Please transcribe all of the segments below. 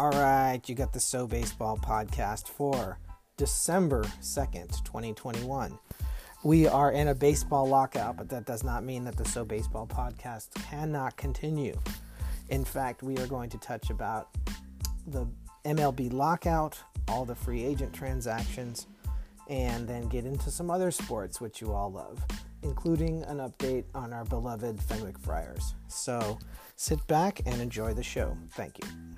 All right, you got the So Baseball podcast for December 2nd, 2021. We are in a baseball lockout, but that does not mean that the So Baseball podcast cannot continue. In fact, we are going to touch about the MLB lockout, all the free agent transactions, and then get into some other sports which you all love, including an update on our beloved Fenwick Friars. So sit back and enjoy the show. Thank you.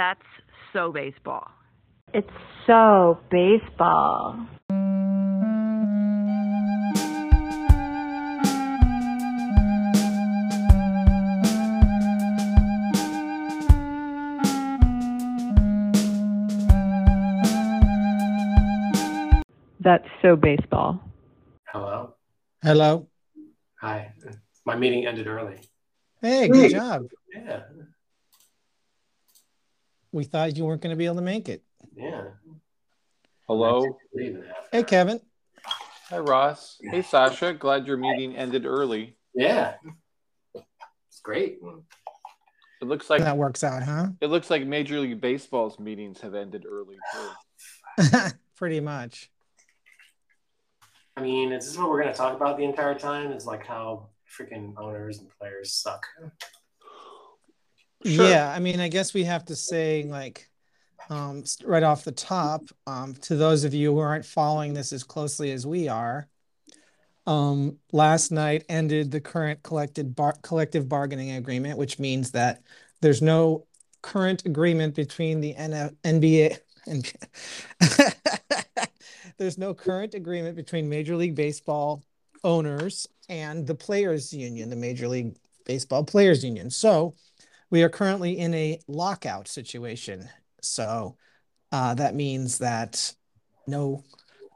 That's so baseball. It's so baseball. That's so baseball. Hello. Hello. Hi. My meeting ended early. Hey, good job. Yeah. We thought you weren't going to be able to make it. Yeah. Hello. Hey, Kevin. Hi, Ross. Hey, Sasha. Glad your meeting ended early. Yeah. It's great. It looks like That works out, huh? it looks like Major League Baseball's meetings have ended early too. Pretty much. I mean, is this what we're going to talk about the entire time? Is like how freaking owners and players suck. Sure. Yeah, I mean, I guess we have to say, like, um, right off the top, um, to those of you who aren't following this as closely as we are, um, last night ended the current collected bar- collective bargaining agreement, which means that there's no current agreement between the N- NBA. and there's no current agreement between Major League Baseball owners and the players union, the Major League Baseball Players Union. So we are currently in a lockout situation. So uh, that means that no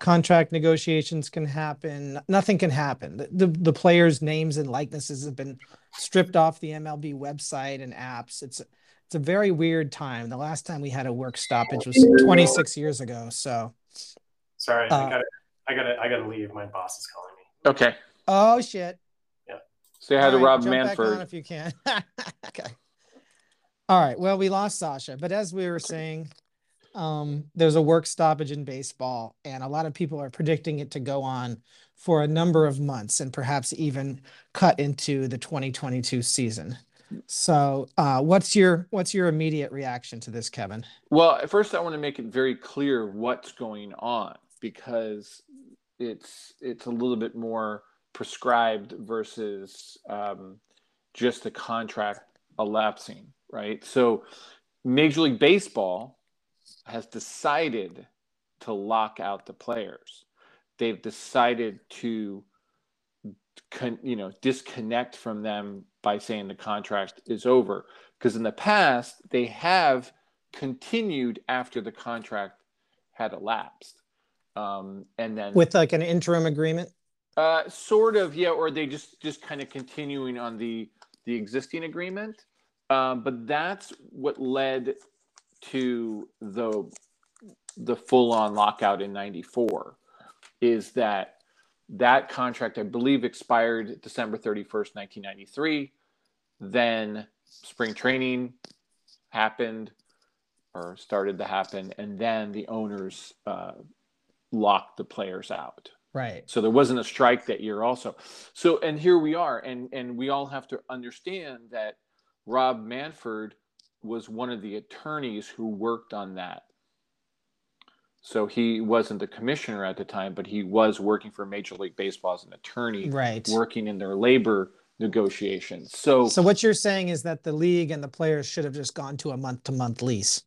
contract negotiations can happen. Nothing can happen. The, the, the players' names and likenesses have been stripped off the MLB website and apps. It's it's a very weird time. The last time we had a work stoppage was 26 years ago. So, Sorry, Uh, I got to I got to I got to leave. My boss is calling me. Okay. oh shit. Yeah. Say hi to All right, Rob jump back on Manfred. if you can. okay. All right. Well, we lost Sasha, but as we were saying, um, there's a work stoppage in baseball, and a lot of people are predicting it to go on for a number of months and perhaps even cut into the 2022 season. So, uh, what's your what's your immediate reaction to this, Kevin? Well, first I want to make it very clear what's going on because it's it's a little bit more prescribed versus um, just a contract elapsing, right? So, Major League Baseball has decided to lock out the players. They've decided to, con, you know, disconnect from them by saying the contract is over. Because in the past, they have continued after the contract had elapsed. Um, and then With like an interim agreement? uh, sort of, yeah, or they just just kind of continuing on the the existing agreement. Um, but that's what led to the the full on lockout in '94. Is that that contract? I believe expired December 31st, 1993. Then spring training happened or started to happen, and then the owners uh, locked the players out. Right. So there wasn't a strike that year also. So and here we are and and we all have to understand that Rob Manfred was one of the attorneys who worked on that. So he wasn't the commissioner at the time, but he was working for Major League Baseball as an attorney, Right. working in their labor negotiations. So, So what you're saying is that the league and the players should have just gone to a month to month lease.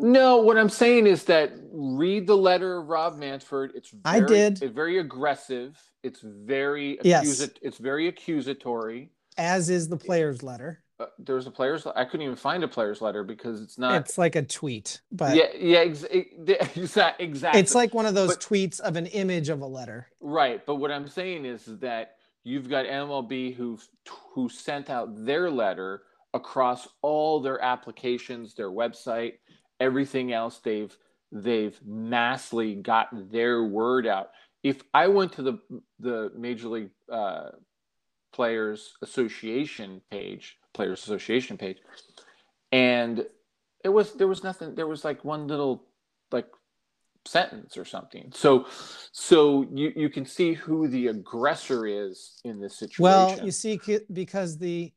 no, what I'm saying is that read the letter of Rob Manfred. It's very, I did. It's very aggressive. It's very Yes. It's very accusatory. as is the player's letter. Uh, there was a player's i couldn't even find a player's letter because it's not It's like a tweet, but yeah yeah ex- exactly exactly. It's like one of those But- tweets of an image of a letter. right but what i'm saying is that you've got mlb who who sent out their letter across all their applications their website everything else. They've they've massively gotten their word out. If i went to the the major league uh, Players Association page, Players Association page, and it was there was nothing. There was like one little like sentence or something. So, so you you can see who the aggressor is in this situation. Well, you see, because the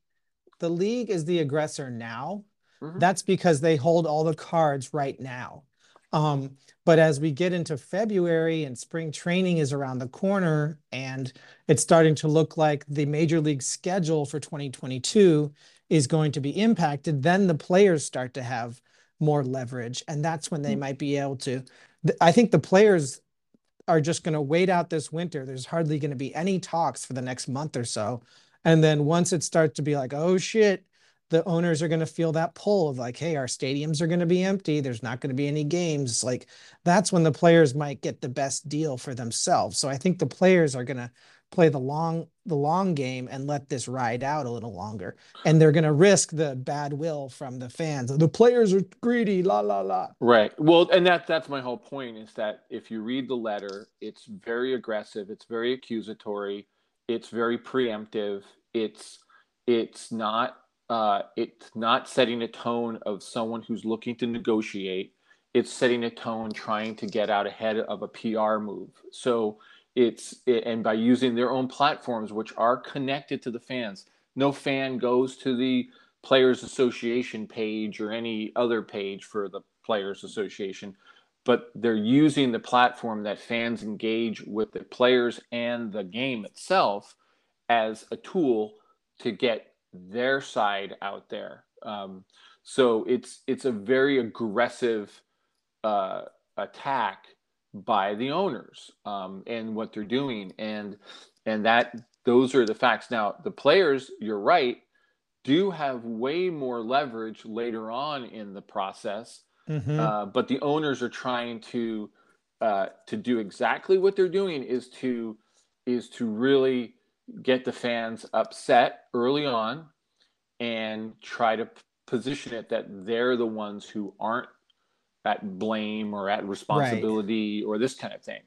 the league is the aggressor now. Mm-hmm. That's because they hold all the cards right now. Um, but as we get into February and spring training is around the corner, and it's starting to look like the major league schedule for 2022 is going to be impacted, then the players start to have more leverage. And that's when they mm. might be able to. I think the players are just going to wait out this winter. There's hardly going to be any talks for the next month or so. And then once it starts to be like, oh shit, the owners are going to feel that pull of like, hey, our stadiums are going to be empty. There's not going to be any games. Like that's when the players might get the best deal for themselves. So I think the players are going to play the long the long game and let this ride out a little longer. And they're going to risk the bad will from the fans. The players are greedy, la la la. Right. Well, and that that's my whole point is that if you read the letter, it's very aggressive, it's very accusatory, it's very preemptive. It's it's not uh, it's not setting a tone of someone who's looking to negotiate. It's setting a tone trying to get out ahead of a PR move. So it's and by using their own platforms, which are connected to the fans. No fan goes to the Players Association page or any other page for the Players Association, but they're using the platform that fans engage with the players and the game itself as a tool to get their side out there. Um, so it's it's a very aggressive uh, attack by the owners um, and what they're doing, and and that those are the facts. Now the players, you're right, do have way more leverage later on in the process, mm-hmm. uh, but the owners are trying to uh, to do exactly what they're doing is to is to really get the fans upset early on and try to position it that they're the ones who aren't at blame or at responsibility right. or this kind of thing.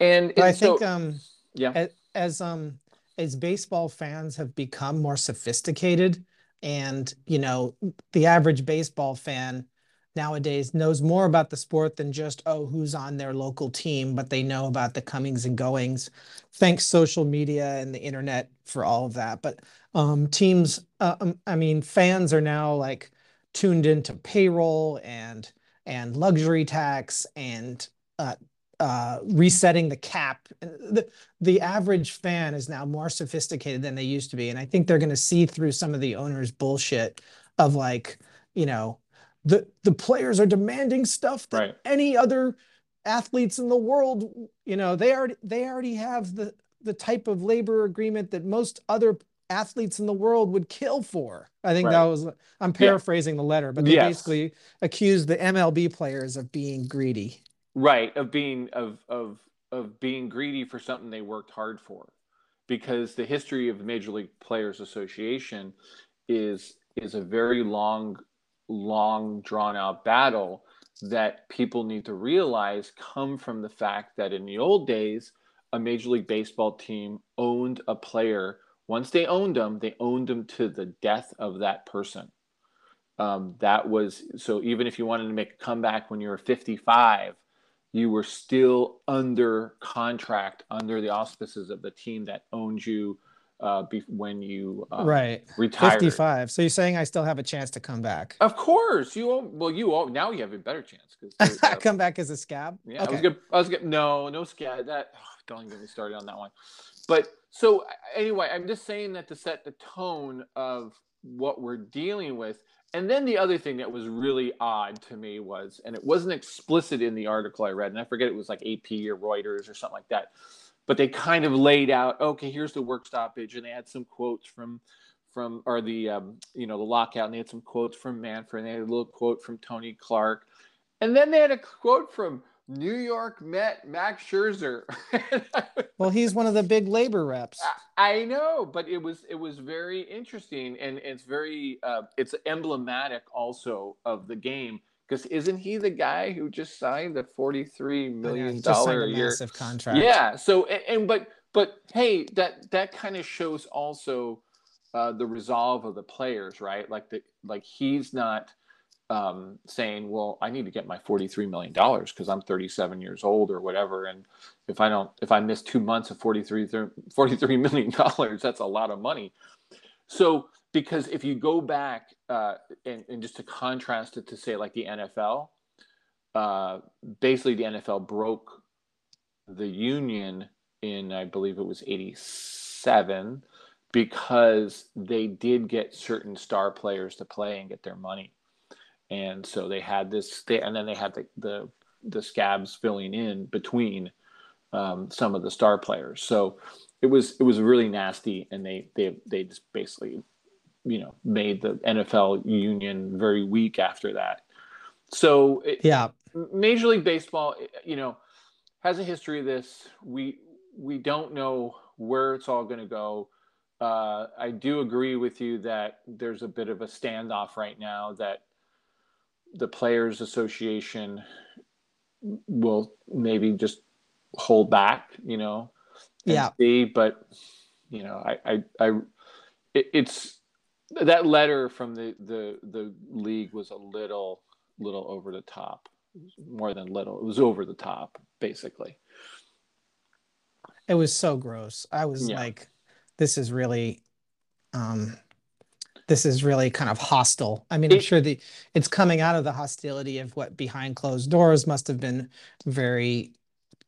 And, and I so, think um yeah as, as um as baseball fans have become more sophisticated and you know the average baseball fan nowadays knows more about the sport than just oh who's on their local team but they know about the comings and goings thanks social media and the internet for all of that but um, teams uh, um, i mean fans are now like tuned into payroll and and luxury tax and uh, uh, resetting the cap. The, the average fan is now more sophisticated than they used to be. And I think they're going to see through some of the owners' bullshit of like, you know, the the players are demanding stuff that right. any other athletes in the world you know they already they already have the the type of labor agreement that most other athletes in the world would kill for i think right. that was i'm paraphrasing yeah. the letter but they yes. basically accused the mlb players of being greedy right of being of of of being greedy for something they worked hard for because the history of the major league players association is is a very long long drawn out battle that people need to realize come from the fact that in the old days a major league baseball team owned a player. Once they owned them they owned them to the death of that person. Um, that was so even if you wanted to make a comeback when you were 55 you were still under contract under the auspices of the team that owned you uh, be, when you uh, right retire. 55. So you're saying I still have a chance to come back? Of course, you All, well you all now you have a better chance because uh, come back as a scab. Yeah, okay. I was good. I was good. No, no scab. That oh, don't get me started on that one. But so anyway, I'm just saying that to set the tone of what we're dealing with. And then the other thing that was really odd to me was, and it wasn't explicit in the article I read, and I forget it was like AP or Reuters or something like that but they kind of laid out okay here's the work stoppage and they had some quotes from from or the um, you know the lockout and they had some quotes from manfred and they had a little quote from tony clark and then they had a quote from new york met max scherzer. Well he's one of the big labor reps. I know but it was it was very interesting and it's very uh, it's emblematic also of the game because isn't he the guy who just signed the forty-three million dollar a year massive contract? Yeah. So and, and, but but hey, that that kind of shows also uh, the resolve of the players, right? Like the like he's not um, saying, "Well, I need to get my forty-three million dollars because I'm thirty-seven years old or whatever." And if I don't, if I miss two months of 43, 43 million dollars, that's a lot of money. So, because if you go back uh, and, and just to contrast it to say like the NFL, uh, basically the NFL broke the union in I believe it was '87 because they did get certain star players to play and get their money, and so they had this, they, and then they had the, the the scabs filling in between um, some of the star players. So it was it was really nasty, and they they they just basically you know made the NFL union very weak after that. So it, yeah, Major League Baseball, you know, has a history of this. We we don't know where it's all going to go. Uh, I do agree with you that there's a bit of a standoff right now that the Players Association will maybe just hold back, you know, yeah. See, but you know, I, I, I it, it's that letter from the the the league was a little little over the top, more than little. It was over the top, basically. It was so gross. I was Yeah. like, this is really, um, this is really kind of hostile. I mean, I'm sure the it's coming out of the hostility of what behind closed doors must have been very,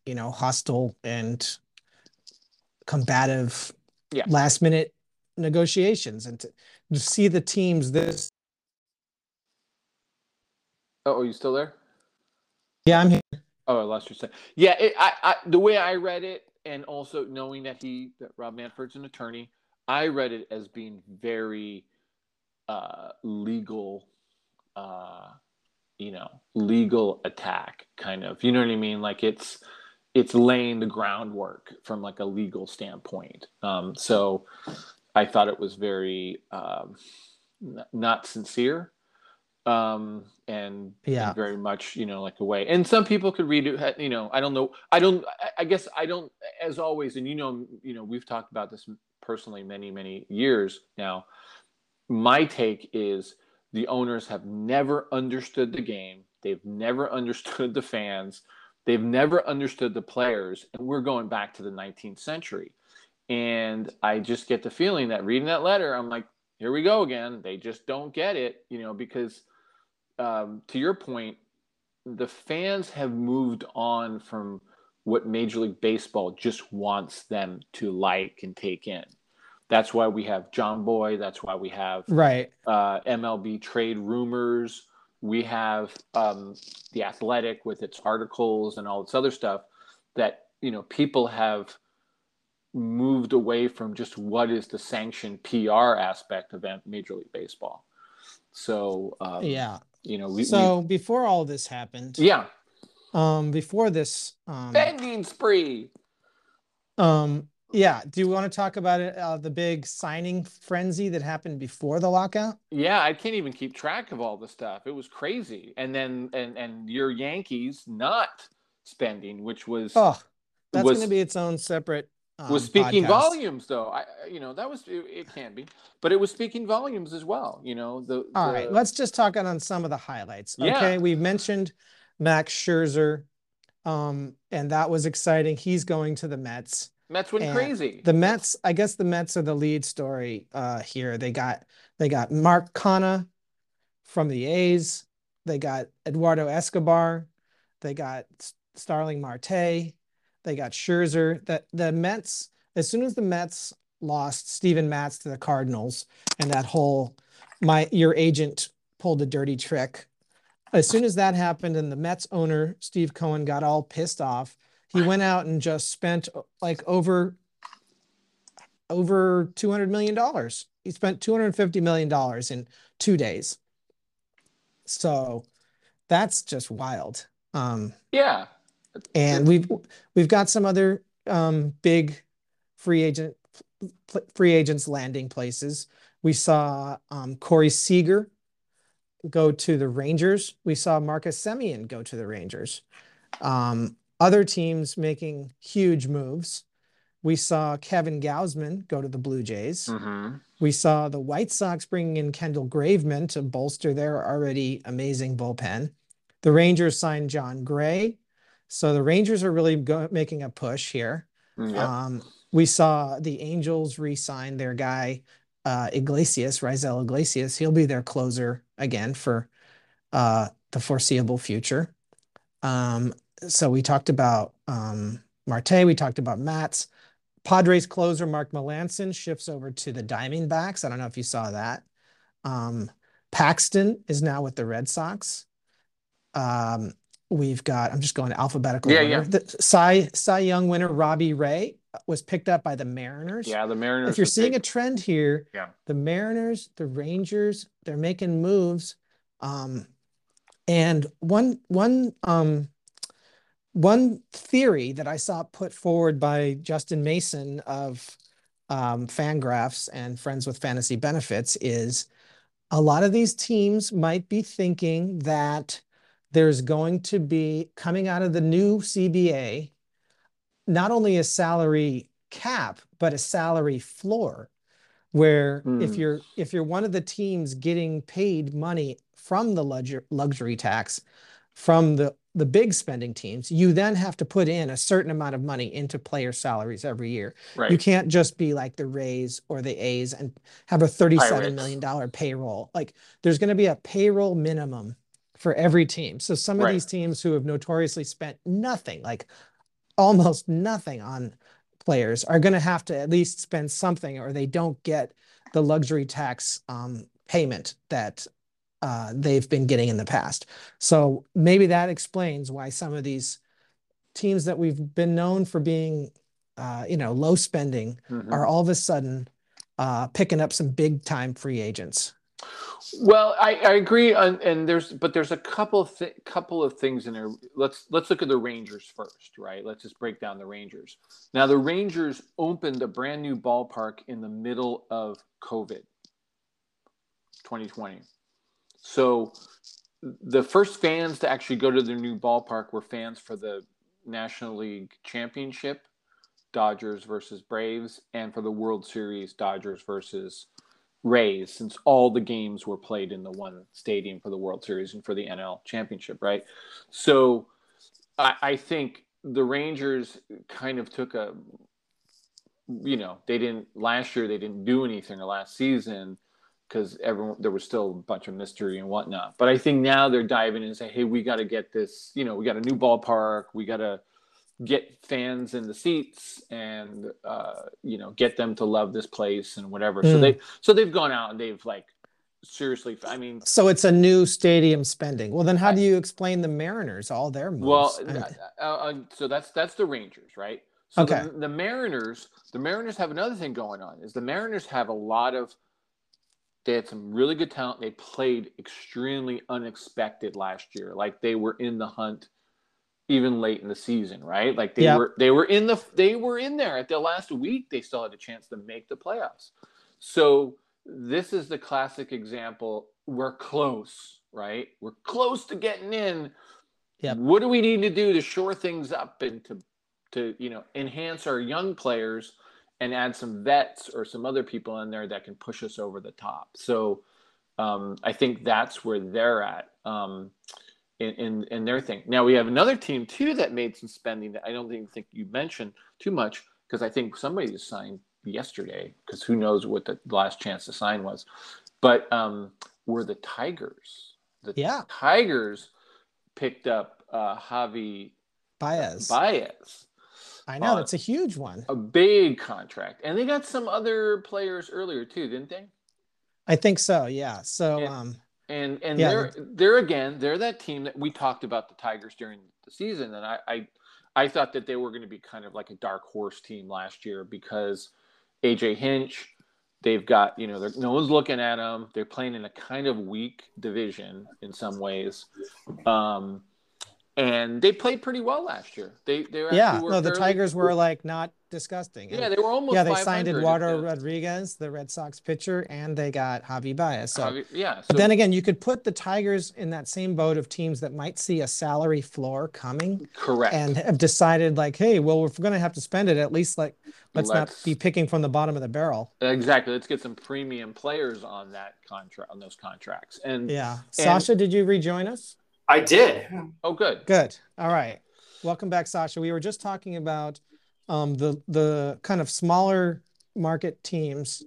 you know, hostile and combative Yeah. last minute negotiations and to, to see the teams this Oh, are you still there? yeah i'm here Oh, I lost your second. Yeah, it, I, I, the way I read it, and also knowing that he, that Rob Manfred's an attorney, I read it as being very uh, legal, uh, you know, legal attack kind of. You know what I mean? Like it's it's laying the groundwork from like a legal standpoint. Um, so I thought it was very um, n- not sincere um and Yeah. and very much you know like a way and some people could read it you know i don't know i don't I- i guess i don't as always and you know you know we've talked about this personally many many years now. My take is the owners have never understood the game. They've never understood the fans. They've never understood the players. And we're going back to the 19th century and i just get the feeling that reading that letter i'm like here we go again. They just don't get it you know because um, to your point the fans have moved on from what major league baseball just wants them to like and take in. That's why we have Jomboy. That's why we have right. uh, MLB trade rumors. We have um, the Athletic with its articles and all this other stuff that you know people have moved away from just what is the sanctioned PR aspect of Major League Baseball. So um, yeah you know we, so before all this happened yeah um before this um spending spree. Um, yeah. Do you want to talk about it? Uh, the big signing frenzy that happened before the lockout? Yeah, I can't even keep track of all the stuff. It was crazy. And then and and your Yankees not spending, which was Oh, that's going to be its own separate. Um, was speaking podcast. volumes though i you know that was it, it can be but it was speaking volumes as well you know the, All the- right, let's just talk on some of the highlights. Yeah. Okay, we've mentioned Max Scherzer, um, and that was exciting. He's going to the Mets. mets went and crazy The Mets, I guess the Mets are the lead story uh, here. They got they got Mark Canha from the A's. They got Eduardo Escobar. They got Starling Marte. They got Scherzer. That the Mets, as soon as the Mets lost Steven Matz to the Cardinals, and that whole my your agent pulled a dirty trick. As soon as that happened, and the Mets owner Steve Cohen got all pissed off, he went out and just spent like over over 200 million dollars. He spent 250 million dollars in 2 days. So that's just wild. Um yeah and we've we've got some other um big free agent free agents landing places. We saw um Corey Seager go to the Rangers. We saw Marcus Semien go to the Rangers. Um other teams making huge moves. We saw Kevin Gausman go to the Blue Jays. Mm-hmm. We saw the White Sox bringing in Kendall Graveman to bolster their already amazing bullpen. The Rangers signed Jon Gray. So the Rangers are really go- making a push here. Yep. Um, we saw the Angels re-sign their guy uh, Iglesias, Raisel Iglesias. He'll be their closer again for uh, the foreseeable future. Um, so we talked about um, Marte. We talked about Matz. Padres closer Mark Melancon shifts over to the Diamondbacks. I don't know if you saw that. Um, Paxton is now with the Red Sox. Um, we've got. I'm just going alphabetical. Yeah, order. yeah. The Cy Cy Young winner Robbie Ray was picked up by the Mariners. Yeah, the Mariners. If you're seeing big- a trend here, Yeah. the Mariners, the Rangers, they're making moves. Um, and one one um one theory that I saw put forward by Justin Mason of um, Fangraphs and Friends with Fantasy Benefits is a lot of these teams might be thinking that there's going to be coming out of the new CBA not only a salary cap but a salary floor where if Hmm. you're if you're one of the teams getting paid money from the luxury luxury tax from the the big spending teams you then have to put in a certain amount of money into player salaries every year right. you can't just be like the Rays or the A's and have a thirty-seven Pirates. million dollar payroll. Like there's going to be a payroll minimum for every team. So some of Right. these teams who have notoriously spent nothing, like almost nothing on players, are going to have to at least spend something, or they don't get the luxury tax um, payment that uh, they've been getting in the past. So maybe that explains why some of these teams that we've been known for being, uh, you know, low spending Mhm. are all of a sudden uh, picking up some big time free agents. Well, I, I agree, on, and there's but there's a couple of th- couple of things in there. Let's let's look at the Rangers first, right? Let's just break down the Rangers. Now, the Rangers opened a brand new ballpark in the middle of COVID, 2020. So, the first fans to actually go to their new ballpark were fans for the National League Championship, Dodgers versus Braves, and for the World Series, Dodgers versus Rays, since all the games were played in the one stadium for the World Series and for the NL Championship, right? So I, I think the Rangers kind of took a, you know, they didn't last year. They didn't do anything or last season because everyone there was still a bunch of mystery and whatnot. But I think now they're diving in and say, hey, we got to get this. You know, we got a new ballpark. We got to get fans in the seats and uh, you know get them to love this place and whatever. So Mm. they so they've gone out and they've like seriously. I mean, So it's a new stadium spending. Well, then how I- do you explain the Mariners, all their moves? well, uh, uh, so that's that's the Rangers, right? So Okay. the, the Mariners, the Mariners have another thing going on. Is the Mariners have a lot of they had some really good talent. They played extremely unexpected last year. Like they were in the hunt even late in the season, right? Like they Yeah. were they were in the they were in there at the last week. They still had a chance to make the playoffs. So this is the classic example. We're close, right? We're close to getting in. Yep. What do we need to do to shore things up and to to you know enhance our young players and add some vets or some other people in there that can push us over the top. So um, I think that's where they're at um, in, in in their thing. Now we have another team too that made some spending that I don't even think you mentioned too much because I think somebody just signed yesterday because who knows what the last chance to sign was, but um, were the Tigers. The Yeah. Tigers picked up uh, Javi Baez. Baez I know uh, that's a huge one. a big contract, and they got some other players earlier too, didn't they? I think so. Yeah. So Yeah. um, And and Yeah. they're they're again they're that team that we talked about the Tigers during the season, and I I, I thought that they were going to be kind of like a dark horse team last year because AJ Hinch, they've got you know they're- no one's looking at them. They're playing in a kind of weak division in some ways, um, and they played pretty well last year. They they yeah no the Tigers were like not disgusting. Yeah, they were almost. Yeah, they signed Eduardo. Rodriguez, the Red Sox pitcher, and they got Javi Baez. So Javi, yeah, so, but then again, you could put the Tigers in that same boat of teams that might see a salary floor coming. Correct. And have decided like, hey, well, we're going to have to spend it, at least like let's, Let's- not be picking from the bottom of the barrel. exactly. Let's get some premium players on that contract on those contracts. And Yeah. Sasha, did you rejoin us? I did. oh, good. Good. All right. Welcome back, Sasha. We were just talking about um, the the kind of smaller market teams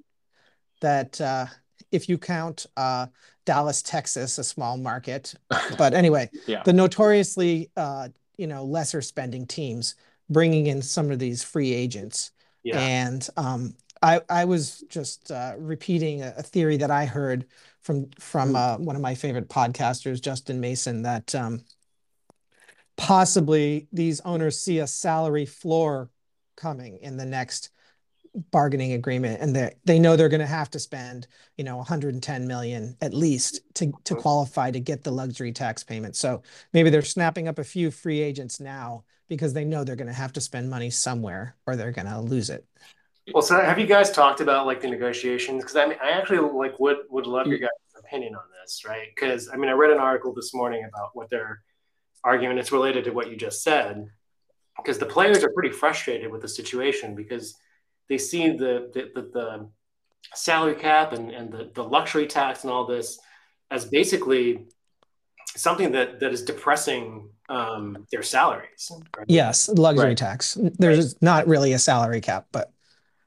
that, uh, if you count uh, Dallas, Texas, a small market, but anyway, Yeah. the notoriously uh, you know lesser spending teams bringing in some of these free agents. Yeah. And um, I I was just uh, repeating a, a theory that I heard from from uh, one of my favorite podcasters, Justin Mason, that um, possibly these owners see a salary floor coming in the next bargaining agreement, and they they know they're going to have to spend you know 110 million at least to to qualify to get the luxury tax payment. So maybe they're snapping up a few free agents now because they know they're going to have to spend money somewhere or they're going to lose it. Well, so have you guys talked about like the negotiations? Because I mean, I actually like would would love your guys' opinion on this, right? Because I mean, I read an article this morning about what they're arguing. It's related to what you just said, because the players are pretty frustrated with the situation because they see the the, the, the salary cap and, and the, the luxury tax and all this as basically something that that is depressing um, their salaries. right? Yes, luxury Right. tax. There's not really a salary cap, but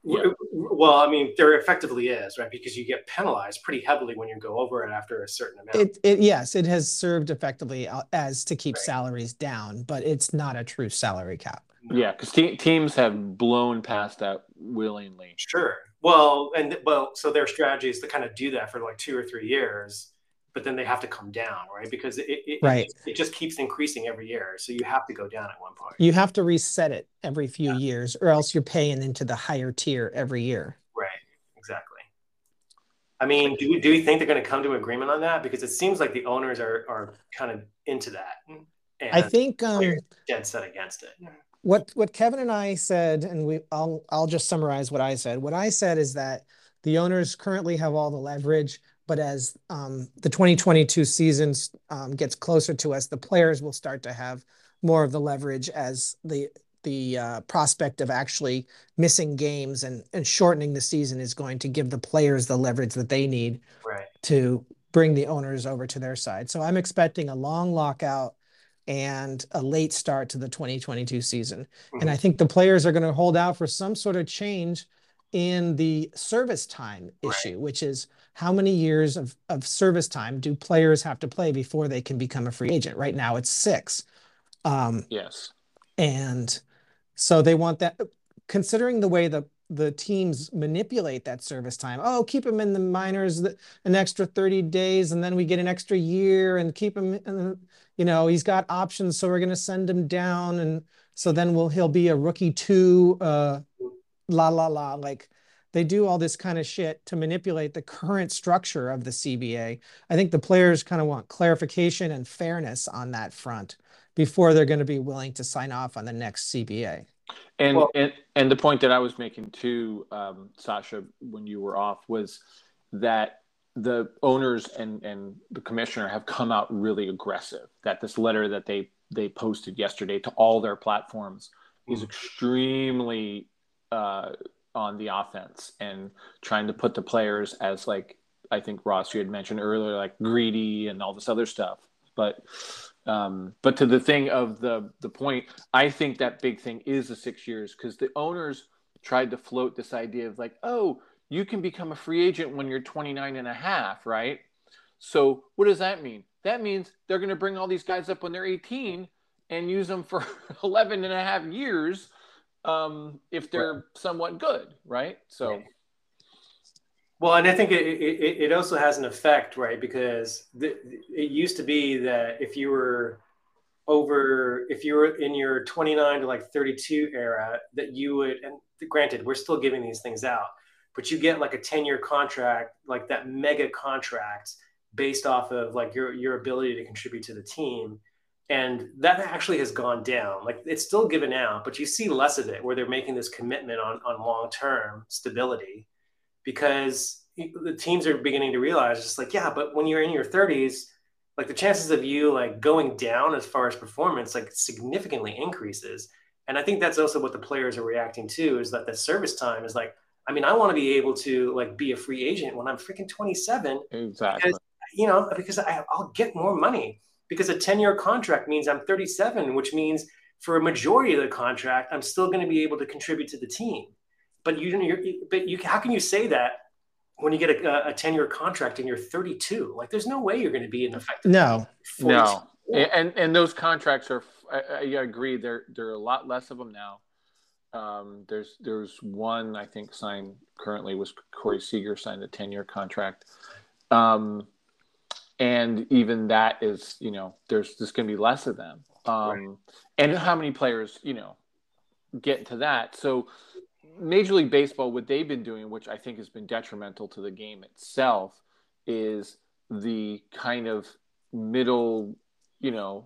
Yeah. Well, I mean, there effectively is, right? Because you get penalized pretty heavily when you go over it after a certain amount. it it yes, it has served effectively uh, as to keep salaries down, but it's not a true salary cap. Yeah, because te- teams have blown past that willingly. Sure. Well, and well, so their strategy is to kind of do that for like two or three years, but then they have to come down, right? Because it it, Right. it, just keeps increasing every year, so you have to go down at one point. You have to reset it every few years, or else you're paying into the higher tier every year. Right. Exactly. I mean, do we, do we think they're going to come to an agreement on that? Because it seems like the owners are are kind of into that, and I think um, dead set against it. what what Kevin and I said, and we I'll I'll just summarize what I said. What I said is that the owners currently have all the leverage, but as um, the 2022 season um, gets closer to us, the players will start to have more of the leverage as the the uh, prospect of actually missing games and and shortening the season is going to give the players the leverage that they need Right. to bring the owners over to their side. So I'm expecting a long lockout and a late start to the 2022 season. And I think the players are going to hold out for some sort of change in the service time Right. issue, which is how many years of, of service time do players have to play before they can become a free agent? Right now it's six. Um, Yes. and so they want that considering the way the the teams manipulate that service time. Oh, keep him in the minors an extra 30 days and then we get an extra year and keep him in, you know, he's got options so we're going to send him down and so then we'll he'll be a rookie 2 uh la la la like they do all this kind of shit to manipulate the current structure of the CBA. I think the players kind of want clarification and fairness on that front before they're going to be willing to sign off on the next CBA. And, Well- and and the point that I was making too, um, Sasha, when you were off, was that the owners and and the commissioner have come out really aggressive. That this letter that they they posted yesterday to all their platforms is extremely uh, on the offense and trying to put the players as like I think Ross you had mentioned earlier, like greedy and all this other stuff. But um, but to the thing of the the point, I think that big thing is the six years because the owners tried to float this idea of like, oh, you can become a free agent when you're 29 and a half, right? So what does that mean? That means they're going to bring all these guys up when they're 18 and use them for 11 and a half years um, if they're somewhat good, right? So Well, and I think it, it, it also has an effect, right? Because the, it used to be that if you were over, if you were in your 29 to like 32 era, that you would, and granted, we're still giving these things out, but you get like a 10 year contract, like that mega contract based off of like your, your ability to contribute to the team. And that actually has gone down. Like it's still given out, but you see less of it where they're making this commitment on on long term stability, because the teams are beginning to realize just like yeah, but when you're in your 30s, like the chances of you like going down as far as performance like significantly increases. And I think that's also what the players are reacting to is that the service time is like, I mean, I want to be able to like be a free agent when I'm freaking 27. Exactly. Because, you know, because I, I'll get more money because a 10 year contract means I'm 37, which means for a majority of the contract, I'm still going to be able to contribute to the team. But you, you're, but you, how can you say that when you get a, a 10 year contract and you're 32? Like, there's no way you're going to be an effective. No, 42. No, and and those contracts are. I, I agree. There there are a lot less of them now. Um, there's there's one I think signed currently was Corey Seager signed a ten year contract, um, and even that is you know there's just going to be less of them. Um, Right. And how many players you know get to that? So Major League Baseball, what they've been doing, which I think has been detrimental to the game itself, is the kind of middle, you know,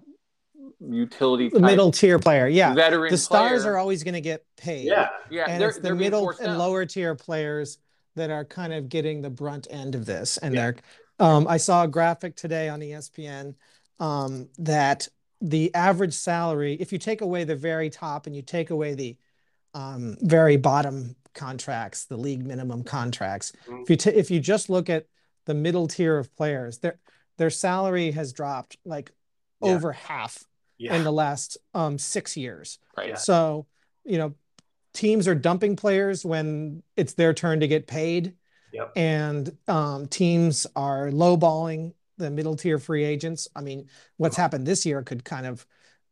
utility type middle tier player. Yeah, veteran the stars player. are always going to get paid. Yeah. yeah, and they're, it's the they're middle and out. lower tier players that are kind of getting the brunt end of this. And Yeah. they're, um, I saw a graphic today on ESPN um, that the average salary, if you take away the very top and you take away the um, very bottom contracts, the league minimum contracts, if you ta- if you just look at the middle tier of players, their their salary has dropped like Yeah. over half Yeah. in the last um, six years. right. So, you know, teams are dumping players when it's their turn to get paid. Yep. And um, teams are lowballing the middle tier free agents. I mean, what's happened this year could kind of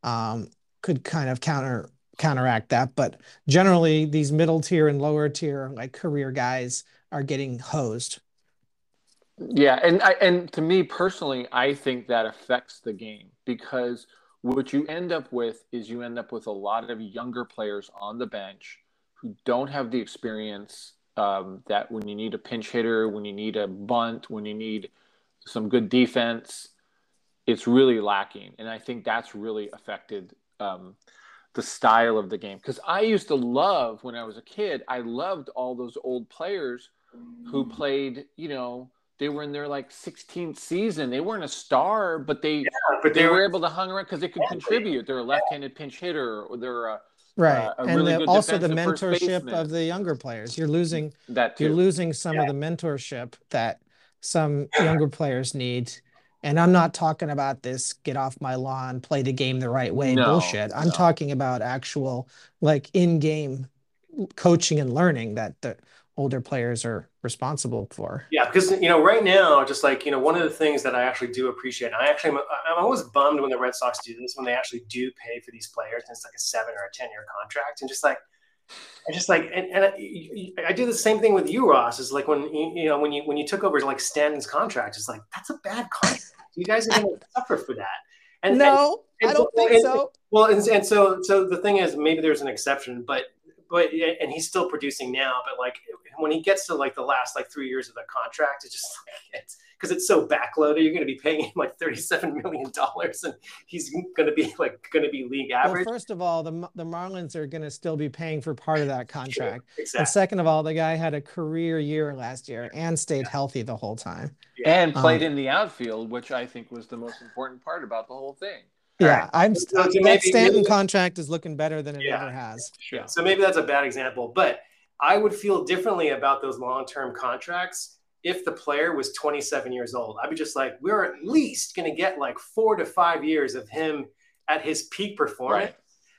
um, could kind of counter counteract that. But generally, these middle tier and lower tier like career guys are getting hosed. Yeah, and I, and to me personally, I think that affects the game because what you end up with is you end up with a lot of younger players on the bench who don't have the experience um, that when you need a pinch hitter, when you need a bunt, when you need some good defense, it's really lacking, and I think that's really affected um, the style of the game. Because I used to love when I was a kid, I loved all those old players who played, you know, they were in their like 16th season. They weren't a star, but they but they they were were able to hang around because they could contribute. They're a left-handed pinch hitter, or they're a, Right. Uh, and really the- also the mentorship of the younger players. You're losing that you're losing some of the mentorship that some younger players need. And I'm not talking about this get off my lawn, play the game the right way No, bullshit. I'm no. talking about actual like in-game coaching and learning that the older players are responsible for. Yeah, because you know, right now, just like you know, one of the things that I actually do appreciate, and I actually, I'm, I'm always bummed when the Red Sox do this when they actually do pay for these players, and it's like a seven or a ten year contract, and just like, I just like, and, and I, I do the same thing with you, Ross. Is like when you you know when you when you took over like Stanton's contract, it's like that's a bad contract. You guys are going to suffer for that. And and- no, and I don't think and- so. well, and, and so so the thing is, maybe there's an exception, but but and he's still producing now. But like when he gets to like the last like three years of the contract, it's just like it's because it's so backloaded. You're going to be paying him like thirty-seven million dollars, and he's going to be like going to be league average. Well, first of all, the the Marlins are going to still be paying for part of that contract. And exactly. second of all, the guy had a career year last year and stayed healthy the whole time. yeah. and played Um, in the outfield, which I think was the most important part about the whole thing. Yeah, I'm So to that maybe- Stanton maybe- contract is looking better than it Yeah. ever has. Yeah. So maybe that's a bad example, but I would feel differently about those long-term contracts if the player was 27 years old. I'd be just like, we're at least going to get like four to five years of him at his peak performance. Right.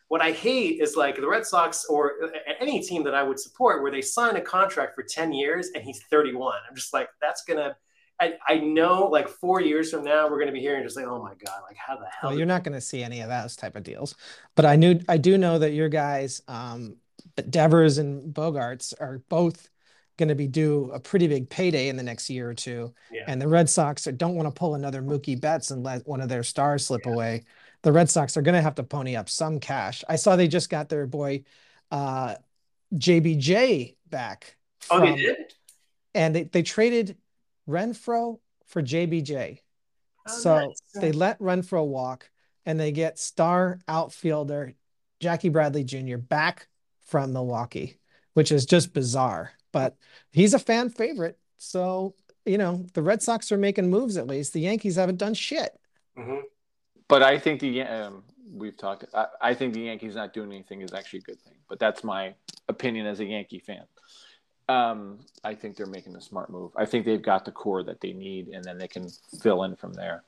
What I hate is like the Red Sox or uh, any team that I would support where they sign a contract for 10 years and he's 31. I'm just like, that's going to, I, I know like four years from now, we're going to be hearing just like, oh my God, like how the hell? Well, you're not going to see any of those type of deals. But I knew I do know that your guys, um, Devers and Bogaerts, are both going to be due a pretty big payday in the next year or two. Yeah. And the Red Sox don't want to pull another Mookie Betts and let one of their stars slip away. The Red Sox are going to have to pony up some cash. I saw they just got their boy uh, JBJ back. oh, they did? and they, they traded Renfroe for JBJ. Oh, so nice. they let Renfroe walk. and they get star outfielder Jackie Bradley Jr. back from Milwaukee, which is just bizarre. But he's a fan favorite. So, you know, the Red Sox are making moves at least. The Yankees haven't done shit. Mhm. But I think the um, we've talked. I, I think the Yankees not doing anything is actually a good thing. But that's my opinion as a Yankee fan. Um, I think they're making a smart move. I think they've got the core that they need, and then they can fill in from there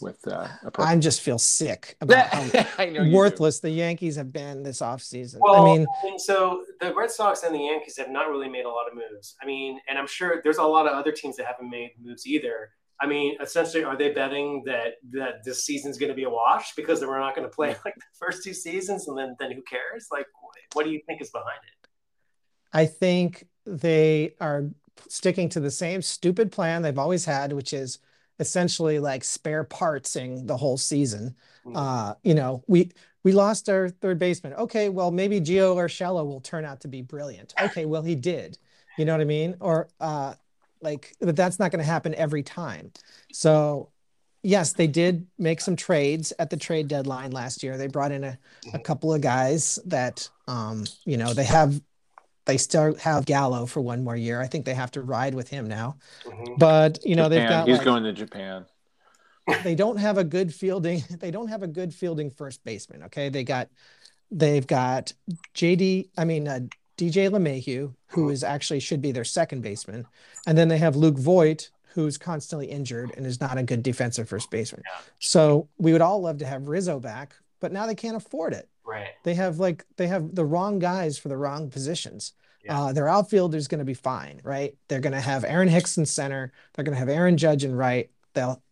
with uh, a I just feel sick about how I know you do. worthless the Yankees have been this offseason. Well, I mean, and so the Red Sox and the Yankees have not really made a lot of moves. I mean, and I'm sure there's a lot of other teams that haven't made moves either. I mean, essentially, are they betting that that this season's going to be a wash because we're not going to play like the first two seasons, and then then who cares? Like, what do you think is behind it? I think they are sticking to the same stupid plan they've always had, which is essentially like spare partsing the whole season. Mhm. Uh, you know, we we lost our third baseman. Okay, well maybe Gio Urshela will turn out to be brilliant. Okay, well he did. You know what I mean? Or uh, like, but that's not going to happen every time. So, yes, they did make some trades at the trade deadline last year. They brought in a, a couple of guys that, um, you know, they have. They still have Gallo for one more year. I think they have to ride with him now. Mhm. But you know, they've got He's like- going to Japan. they don't have a good fielding they don't have a good fielding first baseman okay they got they've got jd i mean uh, dj LeMahieu who is actually should be their second baseman and then they have luke Voit who's constantly injured and is not a good defensive first baseman so we would all love to have rizzo back but now they can't afford it Right. they have like they have the wrong guys for the wrong positions. Yeah. Uh, their outfield is going to be fine, right? They're going to have Aaron Hicks in center. They're going to have Aaron Judge in right. They'll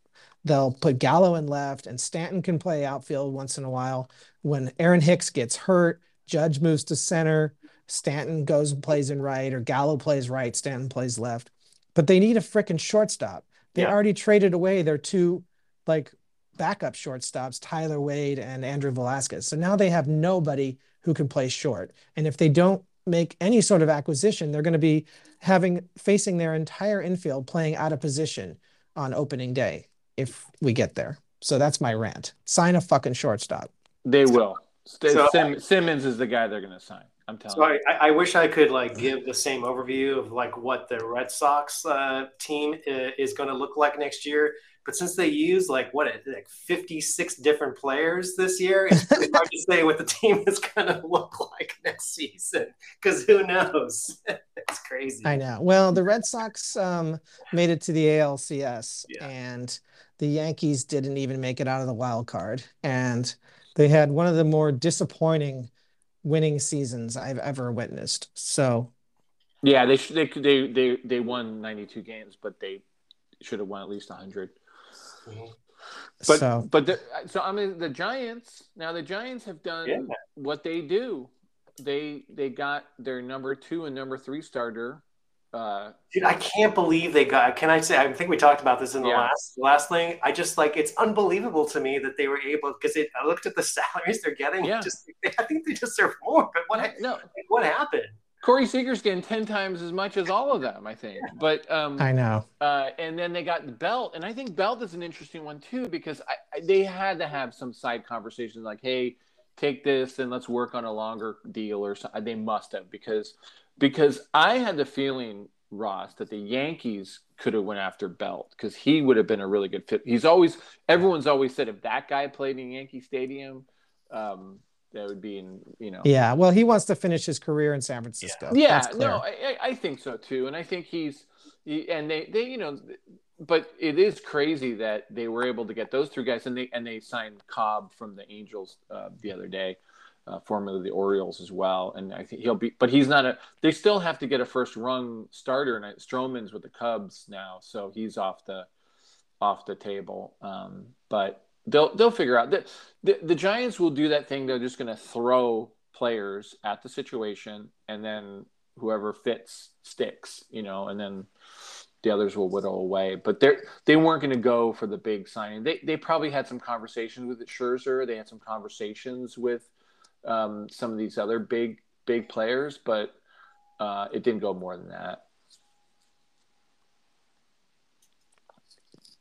they'll put Gallo in left, and Stanton can play outfield once in a while. When Aaron Hicks gets hurt, Judge moves to center. Stanton goes and plays in right, or Gallo plays right. Stanton plays left. But they need a freaking shortstop. They Yeah. already traded away their two like backup shortstops, Tyler Wade and Andrew Velazquez. So now they have nobody who can play short. And if they don't make any sort of acquisition, they're going to be having facing their entire infield playing out of position on opening day if we get there. So that's my rant. Sign a fucking shortstop. They will. So- Sim- Simmons is the guy they're going to sign. I'm telling So you. I, I- I wish I could like give the same overview of like what the Red Sox uh, team is going to look like next year. But since they use like what like 56 different players this year, it's hard to say what the team is going to look like next season because who knows? it's crazy. I know. Well, the Red Sox um, made it to the ALCS, Yeah. and the Yankees didn't even make it out of the wild card. And they had one of the more disappointing winning seasons I've ever witnessed. So, Yeah, they. They they they they won 92 games, but they should have won at least 100. But so but the, so I mean the Giants. Now the Giants have done Yeah. what they do. They they got their number two and number three starter. Uh, Dude, I can't believe they got. Can I say? I think we talked about this in the Yeah. last last thing. I just like it's unbelievable to me that they were able because I looked at the salaries they're getting. Yeah. Just I think they deserve more. But what no, what happened? Corey Seager's getting 10 times as much as all of them, I think. But um, I know. Uh, and then they got Belt, and I think Belt is an interesting one too because I, I, they had to have some side conversations like, "Hey, take this and let's work on a longer deal," or something. They must have because because I had the feeling Ross that the Yankees could have went after Belt because he would have been a really good fit. He's always everyone's always said if that guy played in Yankee Stadium, um, that would be in you know Yeah. Well, he wants to finish his career in San Francisco. yeah, That's clear. no, I, I- I think so too, and I think he's, and they, they, you know, but it is crazy that they were able to get those three guys, and they and they signed Cobb from the Angels uh, the other day, uh, formerly the Orioles as well, and I think he'll be, but he's not a. They still have to get a first rung starter, and Stroman's with the Cubs now, so he's off the, off the table. Um, but they'll they'll figure out that the, the Giants will do that thing. They're just going to throw players at the situation, and then whoever fits sticks, you know, and then the others will whittle away. But they they weren't going to go for the big signing. They they probably had some conversations with Scherzer. They had some conversations with um, some of these other big big players, but uh, it didn't go more than that.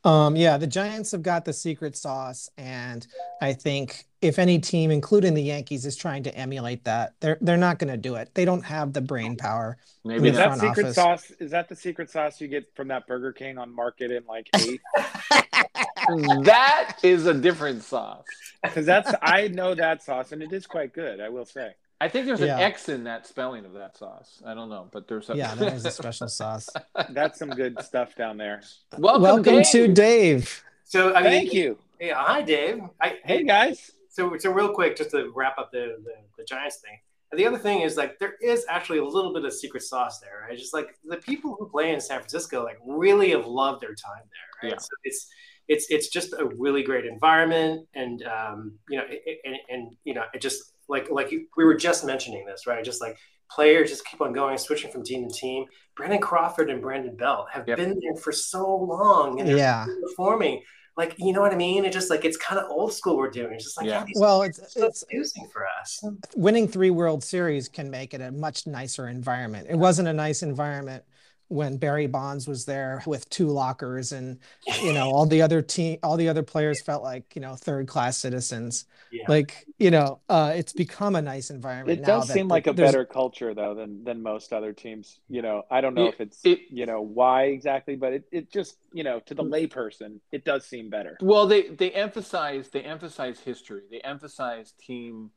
Um, yeah, the Giants have got the secret sauce, and I think if any team, including the Yankees, is trying to emulate that, they're they're not going to do it. They don't have the brain power. Maybe Is that secret office. sauce? Is that the secret sauce you get from that Burger King on Market in like eight? that is a different sauce. Because that's I know that sauce and it is quite good. I will say. I think there's Yeah. an X in that spelling of that sauce. I don't know, but there's a Yeah, that is a special sauce. That's some good stuff down there. Welcome, Welcome to Dave. Dave. So I mean, Thank you. Hey, hi, Dave. I, Hey guys. So, so real quick, just to wrap up the, the, the Giants thing. And the other thing is like there is actually a little bit of secret sauce there, right? Just like the people who play in San Francisco, like really have loved their time there, right? Yeah. So it's it's it's just a really great environment, and um, you know, it- and, and you know, it just like like you- we were just mentioning this, right? Just like players just keep on going, switching from team to team. Brandon Crawford and Brandon Belt have Yep. been there for so long, and they're Yeah. performing. Like you know what I mean? It's just like it's kind of old school we're doing. It's just like Yeah. yeah, Well, it's it's confusing for us. winning three World Series can make it a much nicer environment. It wasn't a nice environment when Barry Bonds was there with two lockers and you know all the other team all the other players felt like you know third class citizens Yeah. like you know uh it's become a nice environment It now does that seem the- like a there's- better culture though than than most other teams. You know, I don't know It- if it's it- you know why exactly, but it, it just you know to the layperson it does seem better. Well, they they emphasize they emphasize history. They emphasize team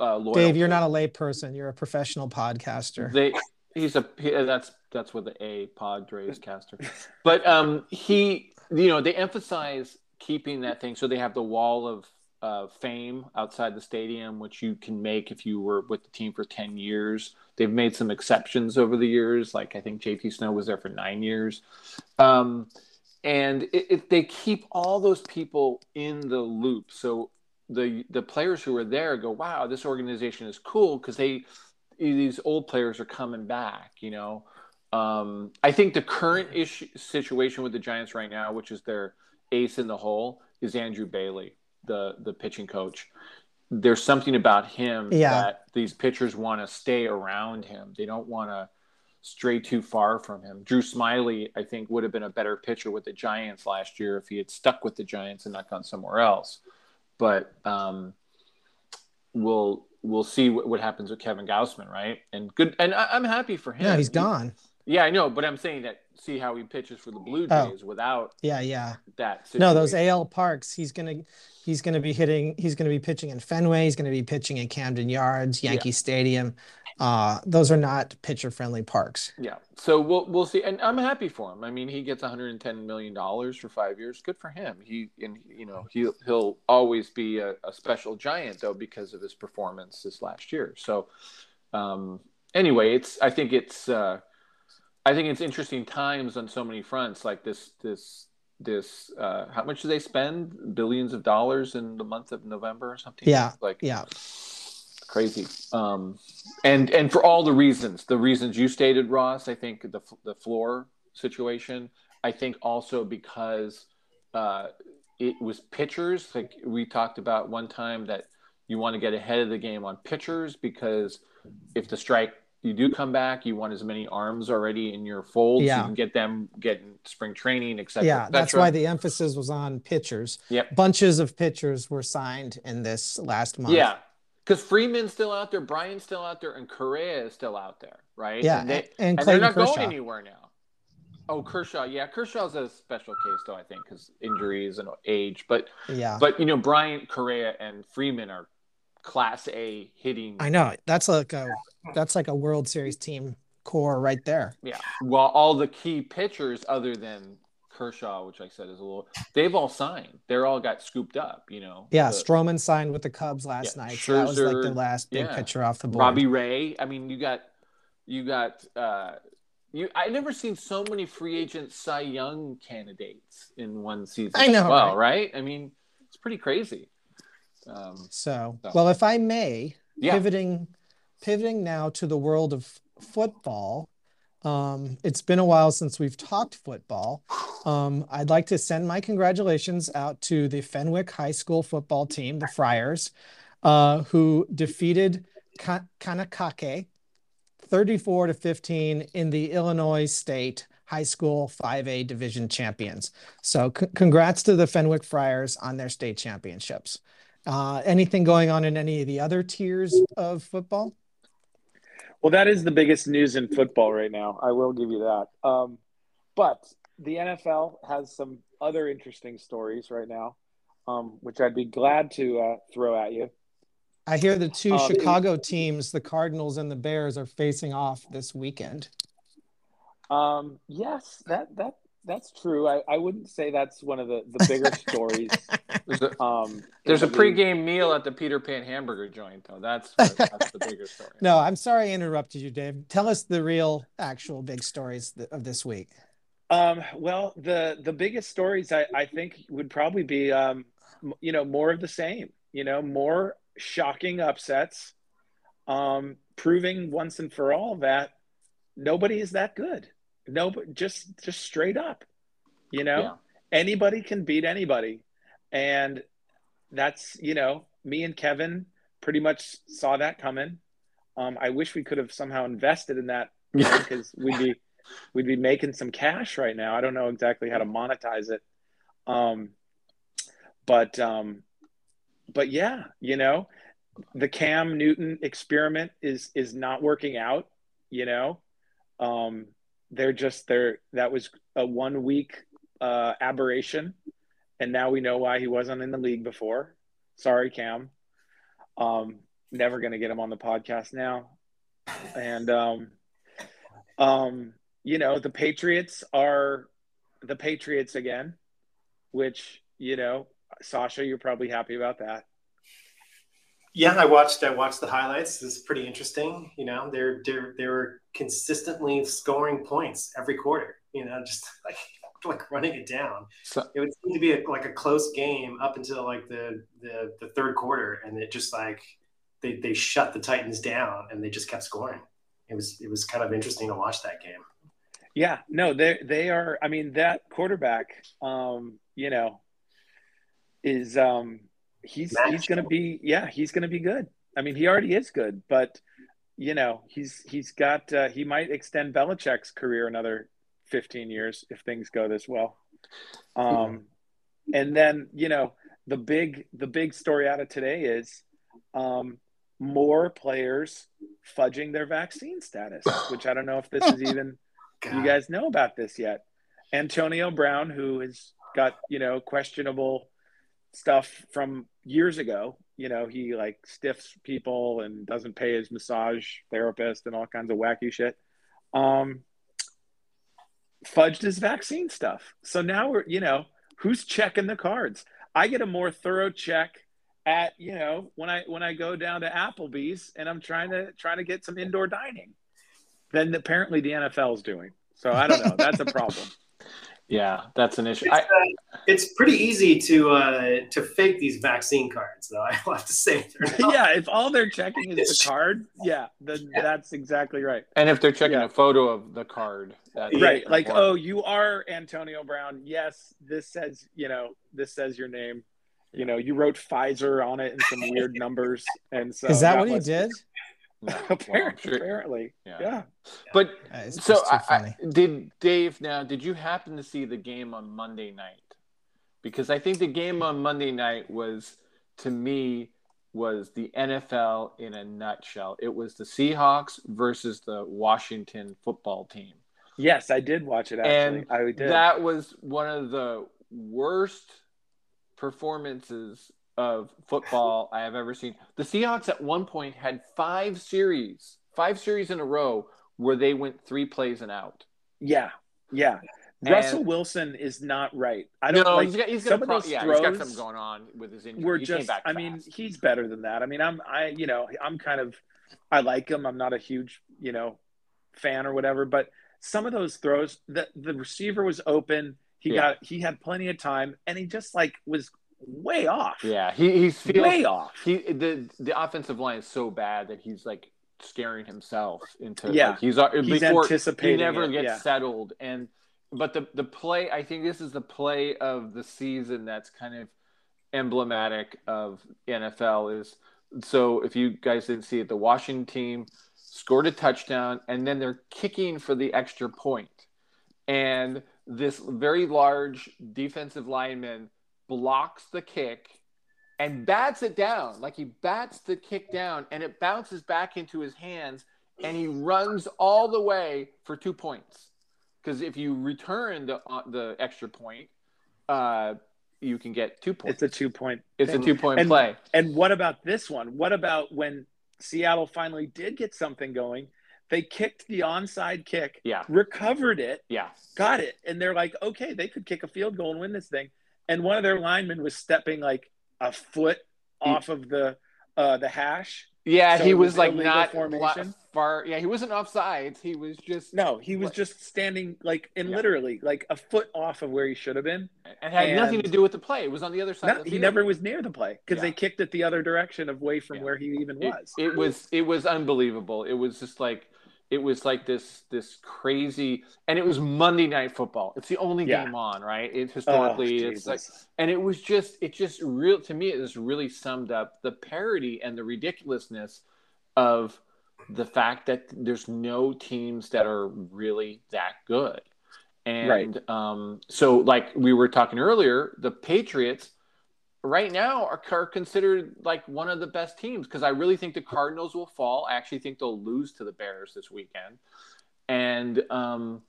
uh, loyalty. Dave you're not a layperson. you're a professional podcaster They he's a he, that's that's with the A Padres caster, but um he you know they emphasize keeping that thing so they have the wall of uh, fame outside the stadium, which you can make if you were with the team for ten years. They've made some exceptions over the years, like I think JT Snow was there for nine years, um, and it, it, they keep all those people in the loop. So the the players who are there go, "Wow, this organization is cool," because they these old players are coming back. You know, um, I think the current issue situation with the Giants right now, which is their ace in the hole, is Andrew Bailey, the the pitching coach. There's something about him Yeah. that these pitchers want to stay around him. They don't want to stray too far from him. Drew Smyly, I think, would have been a better pitcher with the Giants last year if he had stuck with the Giants and not gone somewhere else. But um, we'll we'll see what, what happens with Kevin Gausman, right? And good, and I, I'm happy for him. yeah he's He- gone yeah, I know, but I'm saying that see how he pitches for the Blue Oh. Jays without yeah yeah that. no those. AL parks he's gonna he's gonna be hitting he's gonna be pitching in Fenway he's gonna be pitching in Camden Yards Yankee Stadium uh those are not pitcher friendly parks Yeah, so we'll we'll see, and I'm happy for him. I mean, he gets 110 million dollars for five years. Good for him. He and you know he he'll always be a, a special giant though because of his performance this last year. So um, anyway, it's I think it's uh, I think it's interesting times on so many fronts. Like this this this uh, how much do they spend? Billions of dollars in the month of November or something. Yeah, like yeah crazy um and and for all the reasons the reasons you stated ross i think the the floor situation i think also because uh it was pitchers like we talked about one time that you want to get ahead of the game on pitchers because if the strike you do come back you want as many arms already in your fold Yeah. you can get them getting spring training etc yeah that's why the emphasis was on pitchers Yep. bunches of pitchers were signed in this last month Yeah, because Freeman's still out there, Brian's still out there, and Correa is still out there, right? yeah and, they, and, and they're not Kershaw. going anywhere now. Oh, Kershaw, yeah, Kershaw's a special case though, I think, because injuries and age. But yeah but you know, Brian, Correa, and Freeman are Class A hitting. I know that's like a that's like a World Series team core right there. Yeah. Well, all the key pitchers, other than Kershaw, which I said is a little, they've all signed. They're all got scooped up. You know. Yeah, The- Stroman signed with the Cubs last Yeah, night. So that was like the last big yeah. pitcher off the board. Robbie Ray. I mean, you got you got uh you I never seen so many free agent Cy Young candidates in one season. I know, as well, right? I mean, it's pretty crazy. Um So, So- well, if I may, Yeah. pivoting pivoting now to the world of football. Um, it's been a while since we've talked football. Um, I'd like to send my congratulations out to the Fenwick High School football team, the Friars, uh, who defeated Ka- Kankakee 34 to 15 in the Illinois State high school 5A division champions. So c- congrats to the Fenwick Friars on their state championships. Uh, anything going on in any of the other tiers of football? Well, that is the biggest news in football right now. I will give you that. Um, but the NFL has some other interesting stories right now, um, which I'd be glad to uh, throw at you. I hear the two Um, Chicago teams, the Cardinals and the Bears, are facing off this weekend. Um, yes, that that that's true. I, I wouldn't say that's one of the, the bigger stories. There's a, Um, there's a in the league. pregame meal at the Peter Pan hamburger joint, though. That's what, that's the bigger story. No, I'm sorry I interrupted you, Dave. Tell us the real, actual big stories th- of this week. Um, well, the the biggest stories I, I think would probably be um, m- you know more of the same. You know, more shocking upsets, um, proving once and for all that nobody is that good. No, just just straight up. You know, Yeah. anybody can beat anybody, and that's you know me and Kevin pretty much saw that coming. Um, I wish we could have somehow invested in that because we'd be we'd be making some cash right now. I don't know exactly how to monetize it. Um, but um, but yeah, you know, the Cam Newton experiment is is not working out. You know, um, they're just they're that was a one week uh, aberration, and now we know why he wasn't in the league before. Sorry, Cam. Um, never gonna get him on the podcast now, and um, um, you know, the Patriots are the Patriots again, which, you know, Sasha, you're probably happy about that. Yeah, I watched. I watched the highlights. It's pretty interesting. You know, they're they're they were consistently scoring points every quarter. You know, just like like running it down. So, It would seem to be a, like a close game up until like the the the third quarter, and it just like they they shut the Titans down, and they just kept scoring. It was it was kind of interesting to watch that game. Yeah, no, they they are. I mean, that quarterback, um, you know, is um, he's he's going to be yeah, he's going to be good. I mean, he already is good, but you know, he's he's got uh, he might extend Belichick's career another fifteen years if things go this well. Um, and then you know the big the big story out of today is um, more players fudging their vaccine status, which I don't know if this is even you guys know about this yet. Antonio Brown, who has got, you know, questionable stuff from years ago, you know, he like stiffs people and doesn't pay his massage therapist and all kinds of wacky shit. Um, fudged his vaccine stuff. So now we're, you know, who's checking the cards? I get a more thorough check at, you know, when I when I go down to Applebee's and I'm trying to trying to get some indoor dining than apparently the NFL is doing. So I don't know. That's a problem. yeah, that's an issue. It's, I, uh, it's pretty easy to uh, to fake these vaccine cards, though. I have to say, not- yeah, if all they're checking is the card, yeah, then that's exactly right. and if they're checking Yeah. a photo of the card, that's Right. Like, important. oh, you are Antonio Brown. Yes, this says, you know, this says your name. You know, you wrote Pfizer on it and some weird numbers. And so Is that what he did? No. Well, Apparently, sure- apparently. Yeah. Yeah. But Uh, It's so I, I, funny. did Dave now did you happen to see the game on Monday night? Because I think the game on Monday night was to me was the NFL in a nutshell. It was the Seahawks versus the Washington football team. Yes, I did watch it actually. And I did. That was one of the worst performances of football I have ever seen. The Seahawks at one point had five series, five series in a row where they went three plays and out. yeah. Yeah. And- Russell Wilson is not right. I don't no, like he's got, he's got, some of pro- yeah, he's got something going on with his injury. we're he came just back i mean he's better than that i mean i'm i you know i'm kind of i like him i'm not a huge you know fan or whatever but some of those throws the the receiver was open he Yeah. got he had plenty of time and he just like was way off yeah, he, he's feels, way off He the the offensive line is so bad that he's like scaring himself into Yeah. like, he's uh, He's before anticipating he never it, gets yeah. settled and but the the play I think this is the play of the season that's kind of emblematic of NFL is so if you guys didn't see it the Washington team scored a touchdown and then they're kicking for the extra point and this very large defensive lineman blocks the kick and bats it down. Like he bats the kick down and it bounces back into his hands and he runs all the way for two points. Because if you return the uh, the extra point, uh, you can get two points. It's a two point. It's thing. a two point And- play. And what about this one? What about when Seattle finally did get something going? They kicked the onside kick, Yeah, recovered it, yeah, got it, and they're like, okay, they could kick a field goal and win this thing. And one of their linemen was stepping like a foot off of the uh, the hash. yeah. So he was, was like not formation? far. Yeah, he wasn't offsides. He was just No, he was What? just standing like and Yeah. literally like a foot off of where he should have been. and had nothing to do with the play. It was on the other side. No, of the he never was near the play because Yeah. they kicked it the other direction away from Yeah. where he even it, was. it was it was unbelievable. It was just like it was like this this crazy and it was Monday night football. It's the only Yeah. game on, right? It Oh, historically it's like and it was just it just real to me it just really summed up the parody and the ridiculousness of the fact that there's no teams that are really that good. And um so like we were talking earlier, the Patriots right now are, are considered like one of the best teams because I really think the Cardinals will fall. I actually think they'll lose to the Bears this weekend. And um,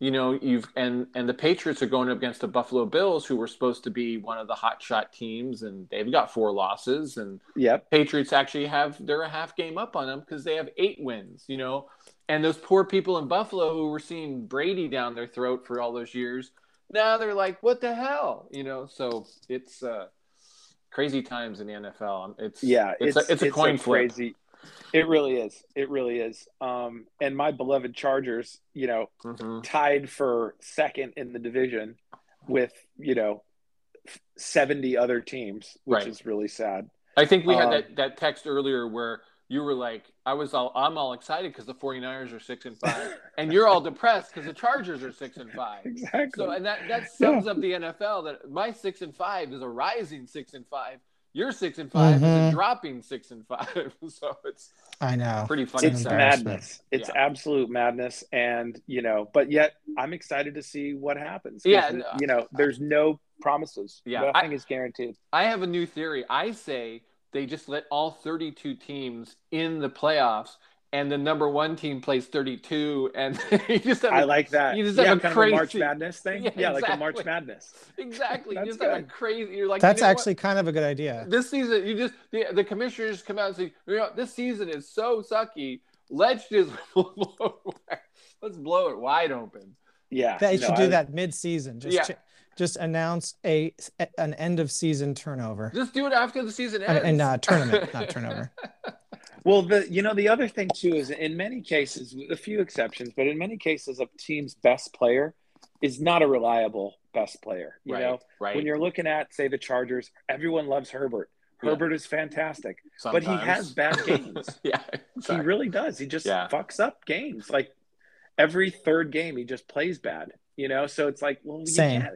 you know, you've and and the Patriots are going up against the Buffalo Bills, who were supposed to be one of the hot shot teams, and they've got four losses. And Yep. Patriots actually have they're a half game up on them because they have eight wins. You know, and those poor people in Buffalo who were seeing Brady down their throat for all those years, now they're like, what the hell? You know, so it's uh, crazy times in the NFL. It's Yeah, it's, a, it's a coin flip. crazy. It really is. It really is. Um, and my beloved Chargers, you know, Mhm. tied for second in the division with you know seventy other teams, which Right. is really sad. I think we had Um, that, that text earlier where you were like, I was all, I'm all excited because the 49ers are six and five, and you're all depressed because the Chargers are six and five. Exactly. So, and that, that sums up the NFL that my six and five is a rising six and five. Your six and 5 is Mhm. a dropping six and five. so it's I know. pretty funny. it's an stuff. embarrassment. madness. It's Yeah. absolute madness, and you know, but yet I'm excited to see what happens. Yeah, no, you know, there's no promises. Yeah, nothing I- is guaranteed. I have a new theory. I say they just let all 32 teams in the playoffs, and the number one team plays 32, and you just have I a- like that. you just yeah, have a kind crazy- of a March Madness thing. Yeah, Yeah, like a March. Madness. exactly. You That's just have a crazy. You're like That's you know what? actually kind of a good idea. this season. You just the, the commissioners come out and say, you know, this season is so sucky. Let's just blow it, let's blow it wide open. Yeah, They no, should do I- that mid-season. Just Yeah. ch- just announce a an end of season turnover Just do it after the season and, ends. and uh, tournament, not turnover. Well, the you know the other thing too is in many cases, with a few exceptions, but in many cases, a team's best player is not a reliable best player. You right, know, right. when you're looking at say the Chargers, everyone loves Herbert. Yeah. Herbert is fantastic, but he has bad games. yeah, he really does. He just Yeah. fucks up games. Like every third game, he just plays bad. You know, so it's like, well, you Same. can't,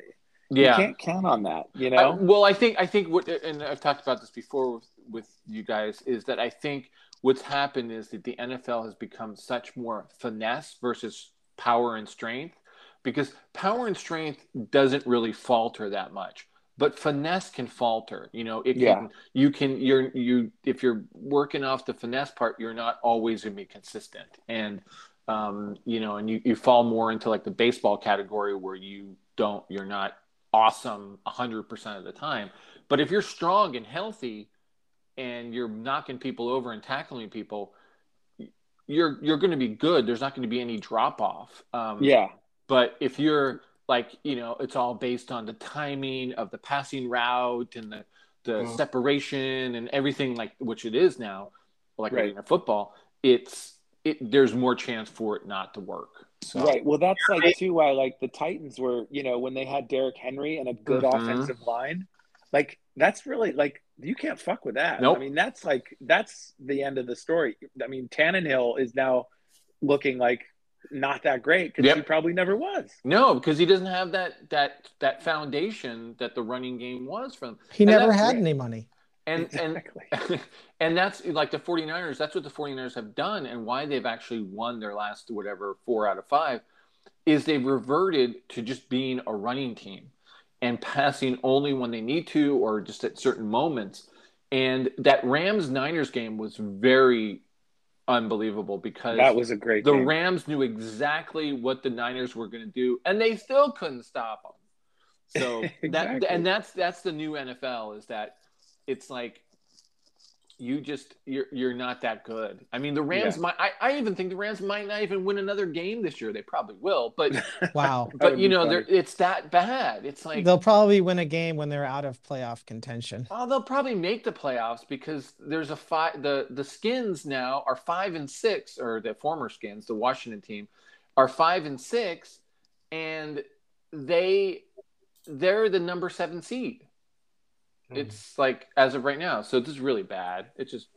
yeah. you can't count on that. You I- know, well, I think I think what, and I've talked about this before with, with you guys, is that I think what's happened is that the NFL has become such more finesse versus power and strength, because power and strength doesn't really falter that much, but finesse can falter. You know, it can. Yeah. You can. You're you if you're working off the finesse part, you're not always going to be consistent, and um, you know, and you, you fall more into like the baseball category where you don't, you're not awesome 100% of the time. But if you're strong and healthy and you're knocking people over and tackling people, you're you're going to be good. There's not going to be any drop off. Um, yeah, But if you're like, you know, it's all based on the timing of the passing route and the the Mhm. separation and everything like which it is now, like Right. in football, it's it there's more chance for it not to work. So Right. Well, that's like too why like the Titans were, you know, when they had Derrick Henry and a good Mhm. offensive line, like that's really like you can't fuck with that. Nope. I mean, that's like that's the end of the story. I mean, Tannehill is now looking like not that great because Yep. he probably never was. No, because he doesn't have that that that foundation that the running game was from. He And never had great. any money. And Exactly. and and that's like the 49ers, that's what the 49ers have done and why they've actually won their last whatever 4 out of 5 is they've reverted to just being a running team and passing only when they need to or just at certain moments. And that Rams Niners game was very unbelievable because That was a great the game. Rams knew exactly what the Niners were going to do, and they still couldn't stop them. So that and that's that's the new NFL is that it's like you just you're you're not that good. I mean, the Rams Yeah. might. I, I even think the Rams might not even win another game this year. They probably will, but Wow. But you know, they're, it's that bad. It's like They'll probably win a game when they're out of playoff contention. Oh, they'll probably make the playoffs because there's a five. The the Skins now are five and six, or the former Skins, the Washington team, are five and six, and they they're the number seven seed. Hmm. It's like as of right now, so this is really bad. It's just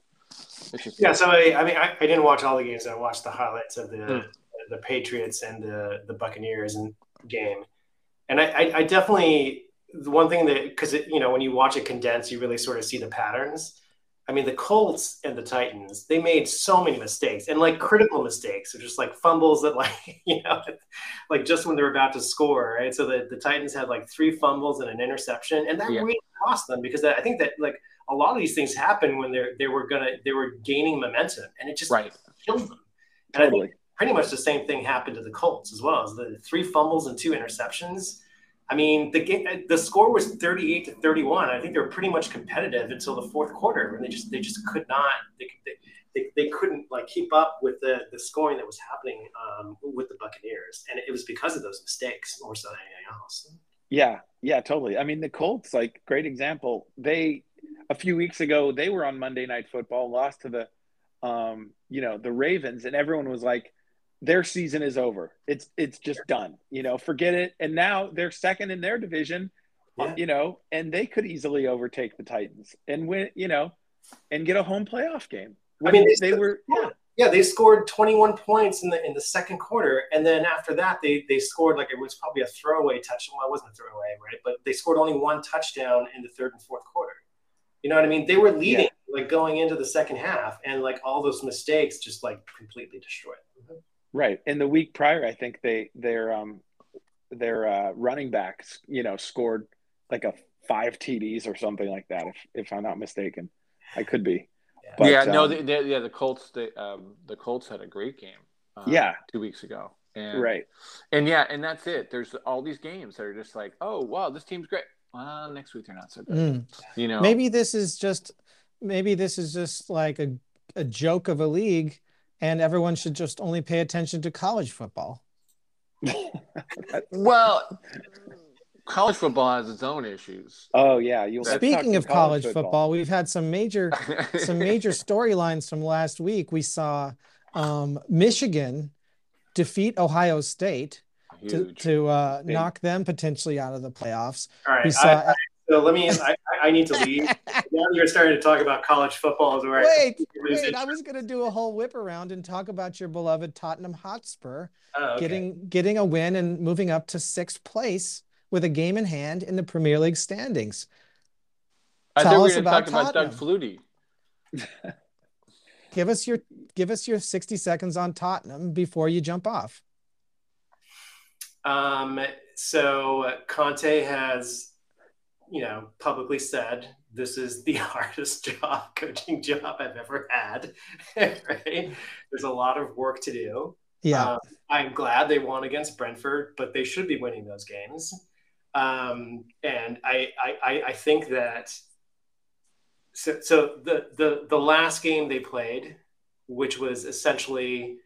it's just Yeah, so I, I mean, I, I didn't watch all the games. I watched the highlights of the Hmm. the Patriots and the the Buccaneers and game, and I, I, I definitely the one thing that because you know when you watch it condensed, you really sort of see the patterns. I mean, the Colts and the Titans, they made so many mistakes and like critical mistakes, or just like fumbles that like you know, like just when they're about to score, right? So the, the Titans had like three fumbles and an interception, and that Yeah. really cost them because I think that like a lot of these things happen when they're they were gonna they were gaining momentum, and it just right. killed them. And I think pretty much the same thing happened to the Colts as well. As the three fumbles and two interceptions. I mean, the game, the score was 38 to 31. I think they were pretty much competitive until the fourth quarter, and they just they just could not they, they, they, couldn't like keep up with the the scoring that was happening um, with the Buccaneers, and it was because of those mistakes more so than anything else. Yeah, yeah, totally. I mean, the Colts, like, great example. They a few weeks ago they were on Monday Night Football, lost to the, um, you know, the Ravens, and everyone was like, their season is over. It's it's just done. You know, forget it. And now they're second in their division. uh, Yeah. You know, and they could easily overtake the Titans and win. You know, and get a home playoff game. I mean, they- they were yeah. Yeah, they scored 21 points in the in the second quarter, and then after that, they they scored like it was probably a throwaway touchdown. Well, it wasn't a throwaway, right? But they scored only one touchdown in the third and fourth quarter. You know what I mean? They were leading like going into the second half, and like all those mistakes just like completely destroyed. them. Right. And the week prior, I think they their um their uh, running backs, you know, scored like a five TDs or something like that. If if I'm not mistaken, I could be. But, yeah, no, um, they, they, yeah, the Colts, they, um, the Colts had a great game. uh, Yeah. two weeks ago, and Right. and yeah, and that's it. There's all these games that are just like, oh wow, this team's great. Well, next week they're not so good. Mm. You know, Maybe this is just maybe this is just like a, a joke of a league and everyone should just only pay attention to college football. Well, college football has its own issues. Oh yeah. You. let's Speaking of college football, we've had some major some major storylines from last week. We saw um, Michigan defeat Ohio State to, Huge. to uh, knock them potentially out of the playoffs. All right, We I, I- so let me. I, I need to leave. now you're starting to talk about college football. Is where wait, I wait. I was gonna do a whole whip around and talk about your beloved Tottenham Hotspur Oh, okay. getting getting a win and moving up to sixth place with a game in hand in the Premier League standings. I tell thought we us going to about talk about Doug Flutie. Give us your give us your 60 seconds on Tottenham before you jump off. Um, so uh, Conte has, you know, publicly said this is the hardest job, coaching job I've ever had. right? There's a lot of work to do. Yeah. Um, I'm glad they won against Brentford, but they should be winning those games. Um, and I, I, I- think that so, so the, the the last game they played, which was essentially,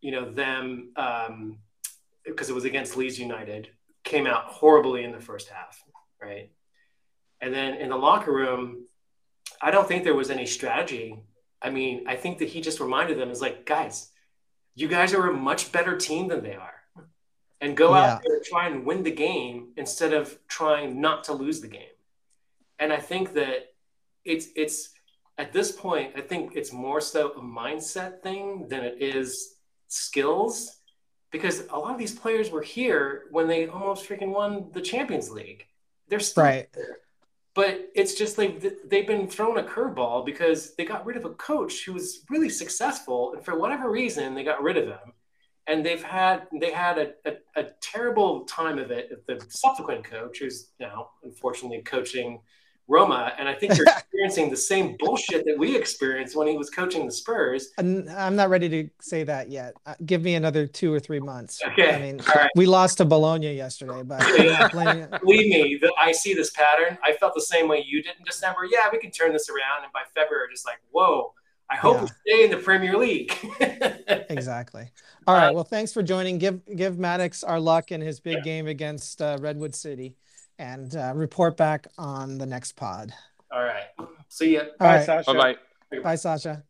you know, them um, because it was against Leeds United, came out horribly in the first half, right? And then in the locker room, I don't think there was any strategy. I mean, I think that he just reminded them, is like, guys, you guys are a much better team than they are. And go out there and try and win the game instead of trying not to lose the game. And I think that it's it's at this point, I think it's more so a mindset thing than it is skills. Because a lot of these players were here when they almost freaking won the Champions League. They're still Right. there. But it's just like th- they've been thrown a curveball because they got rid of a coach who was really successful, and for whatever reason, they got rid of him. and they've had they had a, a, a terrible time of it. The subsequent coach, who's now unfortunately coaching Roma, and I think you're experiencing the same bullshit that we experienced when he was coaching the Spurs. I'm I'm not ready to say that yet. Uh, give me another two or three months. Okay, I mean, right. we lost to Bologna yesterday, but I'm not blaming it. Believe me, the, I see this pattern. I felt the same way you did in December. Yeah, we can turn this around, and by February, just like, whoa. I hope Yeah. we stay in the Premier League. exactly. All right. Well, thanks for joining. Give give Maddox our luck in his big game against uh, Redwood City, and uh, report back on the next pod. All right. See ya. All Bye, right. Sasha. Bye bye. Bye, Sasha.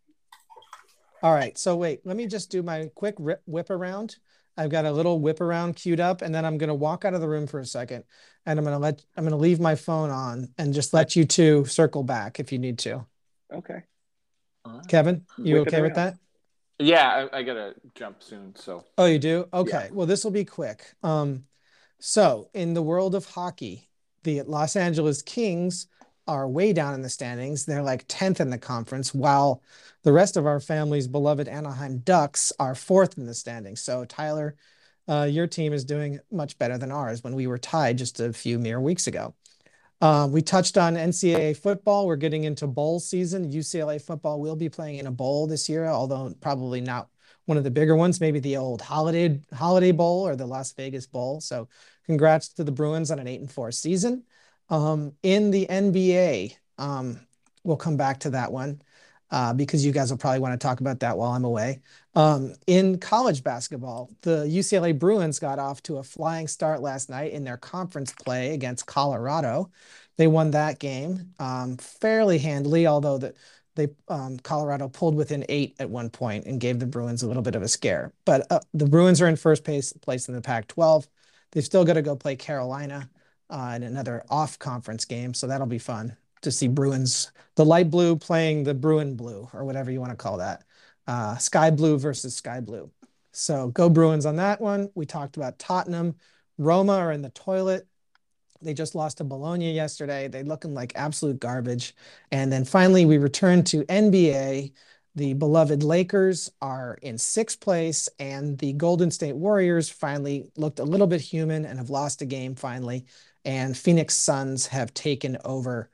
All right. So wait, let me just do my quick rip, whip around. I've got a little whip around queued up, and then I'm going to walk out of the room for a second, and I'm going to let I'm going to leave my phone on and just let you two circle back if you need to. Okay. Kevin, you Whip okay with that? Yeah, I, I gotta jump soon. So Oh, you do? Okay. Well, this will be quick. Um, so in the world of hockey, the Los Angeles Kings are way down in the standings. They're like 10th in the conference, while the rest of our family's beloved Anaheim Ducks are fourth in the standings. So Tyler, uh, your team is doing much better than ours when we were tied just a few mere weeks ago. Uh, we touched on NCAA football. We're getting into bowl season. UCLA football will be playing in a bowl this year, although probably not one of the bigger ones, maybe the old Holiday Holiday Bowl or the Las Vegas Bowl. So, congrats to the Bruins on an eight and four season. Um, in the NBA, um, we'll come back to that one uh, because you guys will probably want to talk about that while I'm away. Um, in college basketball, the UCLA Bruins got off to a flying start last night in their conference play against Colorado. They won that game um, fairly handily, although the they um, Colorado pulled within eight at one point and gave the Bruins a little bit of a scare. But uh, the Bruins are in first place place in the Pac-12. They've still got to go play Carolina uh, in another off-conference game, so that'll be fun to see Bruins, the light blue playing the Bruin blue or whatever you want to call that, uh, sky blue versus sky blue. So go Bruins on that one. We talked about Tottenham, Roma are in the toilet. They just lost to Bologna yesterday. They're looking like absolute garbage. And then finally, we return to NBA. The beloved Lakers are in sixth place, and the Golden State Warriors finally looked a little bit human and have lost a game finally. And Phoenix Suns have taken over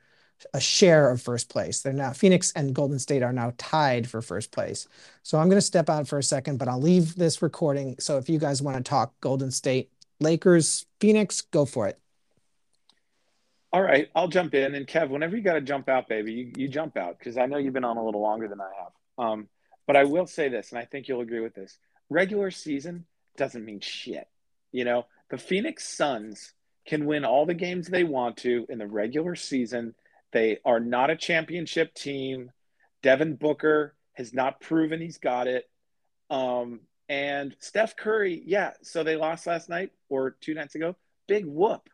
a share of first place. They're now Phoenix and Golden State are now tied for first place. So I'm going to step out for a second, but I'll leave this recording. So if you guys want to talk Golden State, Lakers, Phoenix, go for it. All right, I'll jump in. And Kev, whenever you got to jump out, baby, you, you jump out because I know you've been on a little longer than I have. Um, but I will say this, and I think you'll agree with this: regular season doesn't mean shit. You know, the Phoenix Suns can win all the games they want to in the regular season. They are not a championship team. Devin Booker has not proven he's got it. Um, and Steph Curry, yeah, so they lost last night or two nights ago. Big whoop.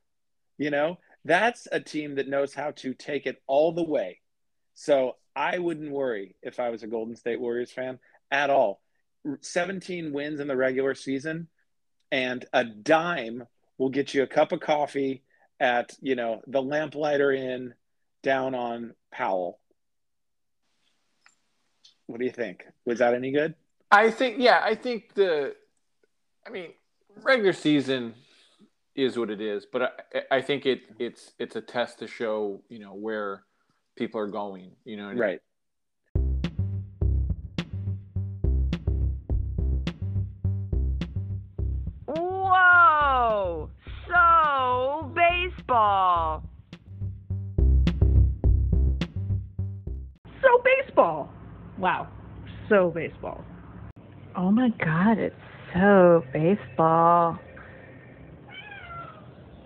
You know, that's a team that knows how to take it all the way. So I wouldn't worry if I was a Golden State Warriors fan at all. 17 wins in the regular season and a dime will get you a cup of coffee at, you know, the Lamplighter Inn down on Powell. What do you think? Was that any good? I think, yeah, I think the, I mean, regular season is what it is, but I, I think it it's it's a test to show you know where people are going. You know, Right. Whoa! So baseball. So baseball. Wow. So baseball. Oh my God, it's so baseball.